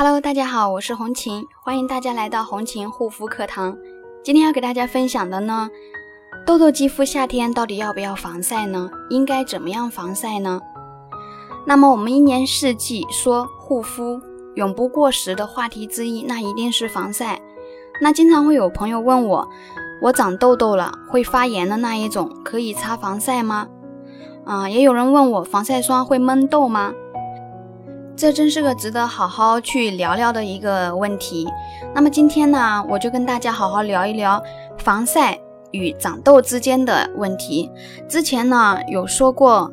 Hello，大家好，我是红琴，欢迎大家来到红琴护肤课堂。今天要给大家分享的呢，痘痘肌肤夏天到底要不要防晒呢？应该怎么样防晒呢？那么我们一年四季说护肤永不过时的话题之一，那一定是防晒。那经常会有朋友问我，我长痘痘了，会发炎的那一种，可以擦防晒吗？啊，也有人问我防晒霜会闷痘吗？这真是个值得好好去聊聊的一个问题。那么今天呢，我就跟大家好好聊一聊防晒与长痘之间的问题。之前呢有说过，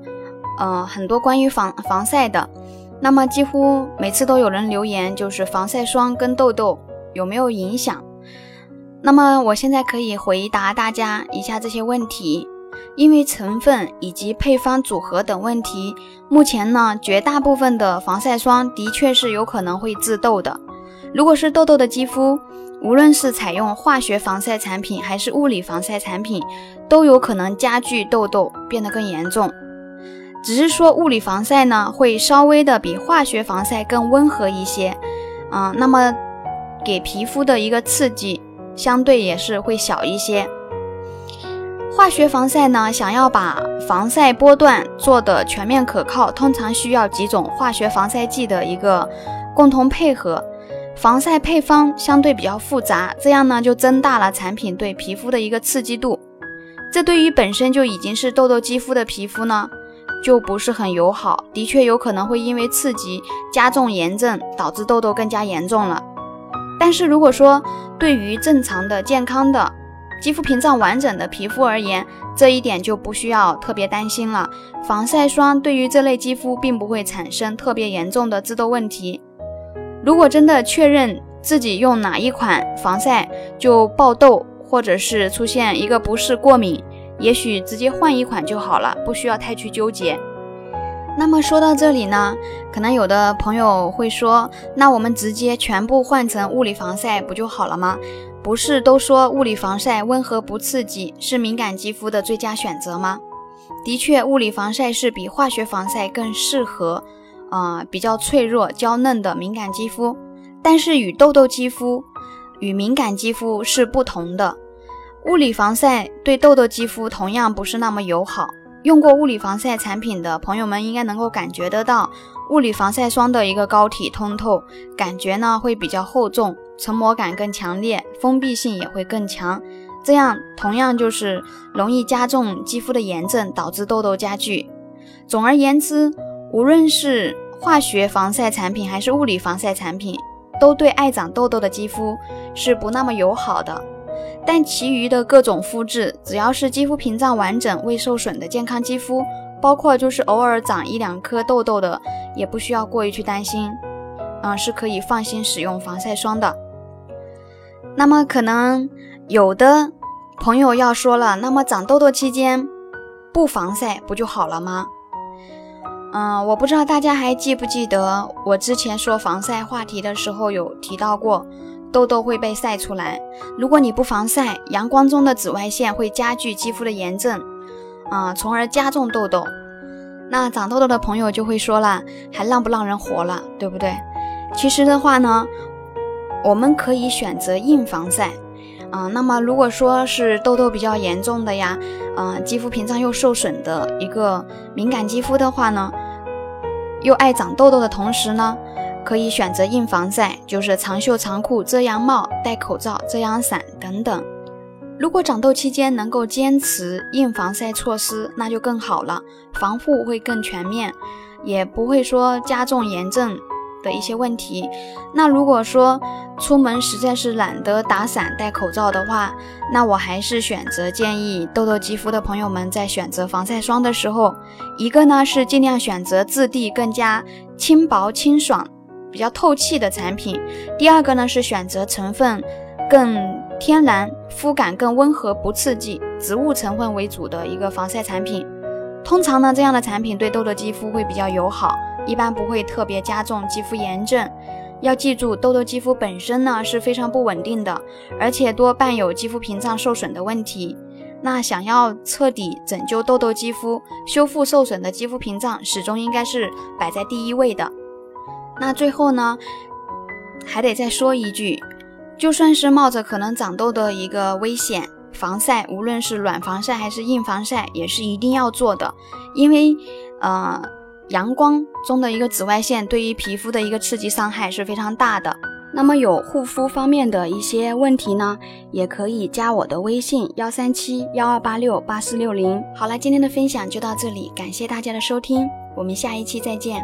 呃，很多关于防防晒的。那么几乎每次都有人留言，就是防晒霜跟痘痘有没有影响？那么我现在可以回答大家一下这些问题。因为成分以及配方组合等问题，目前呢，绝大部分的防晒霜的确是有可能会致痘的。如果是痘痘的肌肤，无论是采用化学防晒产品还是物理防晒产品，都有可能加剧痘痘，变得更严重。只是说物理防晒呢，会稍微的比化学防晒更温和一些，啊，那么给皮肤的一个刺激相对也是会小一些。化学防晒呢，想要把防晒波段做的全面可靠，通常需要几种化学防晒剂的一个共同配合，防晒配方相对比较复杂，这样呢就增大了产品对皮肤的一个刺激度，这对于本身就已经是痘痘肌肤的皮肤呢，就不是很友好，的确有可能会因为刺激加重炎症，导致痘痘更加严重了。但是如果说对于正常的健康的，肌肤屏障完整的皮肤而言，这一点就不需要特别担心了。防晒霜对于这类肌肤并不会产生特别严重的致痘问题。如果真的确认自己用哪一款防晒就爆痘，或者是出现一个不适过敏，也许直接换一款就好了，不需要太去纠结。那么说到这里呢，可能有的朋友会说，那我们直接全部换成物理防晒不就好了吗？不是都说物理防晒温和不刺激，是敏感肌肤的最佳选择吗？的确，物理防晒是比化学防晒更适合，啊，比较脆弱娇嫩的敏感肌肤。但是与痘痘肌肤与敏感肌肤是不同的，物理防晒对痘痘肌肤同样不是那么友好。用过物理防晒产品的朋友们应该能够感觉得到，物理防晒霜的一个膏体通透，感觉呢会比较厚重。成膜感更强烈，封闭性也会更强，这样同样就是容易加重肌肤的炎症，导致痘痘加剧。总而言之，无论是化学防晒产品还是物理防晒产品，都对爱长痘痘的肌肤是不那么友好的。但其余的各种肤质，只要是肌肤屏障完整、未受损的健康肌肤，包括就是偶尔长一两颗痘痘的，也不需要过于去担心，嗯，是可以放心使用防晒霜的。那么可能有的朋友要说了，那么长痘痘期间不防晒不就好了吗？嗯，我不知道大家还记不记得我之前说防晒话题的时候有提到过，痘痘会被晒出来。如果你不防晒，阳光中的紫外线会加剧肌肤的炎症，啊，从而加重痘痘。那长痘痘的朋友就会说了，还让不让人活了，对不对？其实的话呢。我们可以选择硬防晒，啊，那么如果说是痘痘比较严重的呀，啊，肌肤屏障又受损的一个敏感肌肤的话呢，又爱长痘痘的同时呢，可以选择硬防晒，就是长袖长裤、遮阳帽、戴口罩、遮阳伞等等。如果长痘期间能够坚持硬防晒措施，那就更好了，防护会更全面，也不会说加重炎症。的一些问题，那如果说出门实在是懒得打伞、戴口罩的话，那我还是选择建议痘痘肌肤的朋友们在选择防晒霜的时候，一个呢是尽量选择质地更加轻薄、清爽、比较透气的产品；第二个呢是选择成分更天然、肤感更温和、不刺激、植物成分为主的一个防晒产品。通常呢，这样的产品对痘痘肌肤会比较友好。一般不会特别加重肌肤炎症。要记住，痘痘肌肤本身呢是非常不稳定的，而且多伴有肌肤屏障受损的问题。那想要彻底拯救痘痘肌肤，修复受损的肌肤屏障，始终应该是摆在第一位的。那最后呢，还得再说一句，就算是冒着可能长痘的一个危险，防晒无论是软防晒还是硬防晒，也是一定要做的，因为呃，阳光中的一个紫外线对于皮肤的一个刺激伤害是非常大的。那么有护肤方面的一些问题呢，也可以加我的微信幺三七幺二八六八四六零。好了，今天的分享就到这里，感谢大家的收听，我们下一期再见。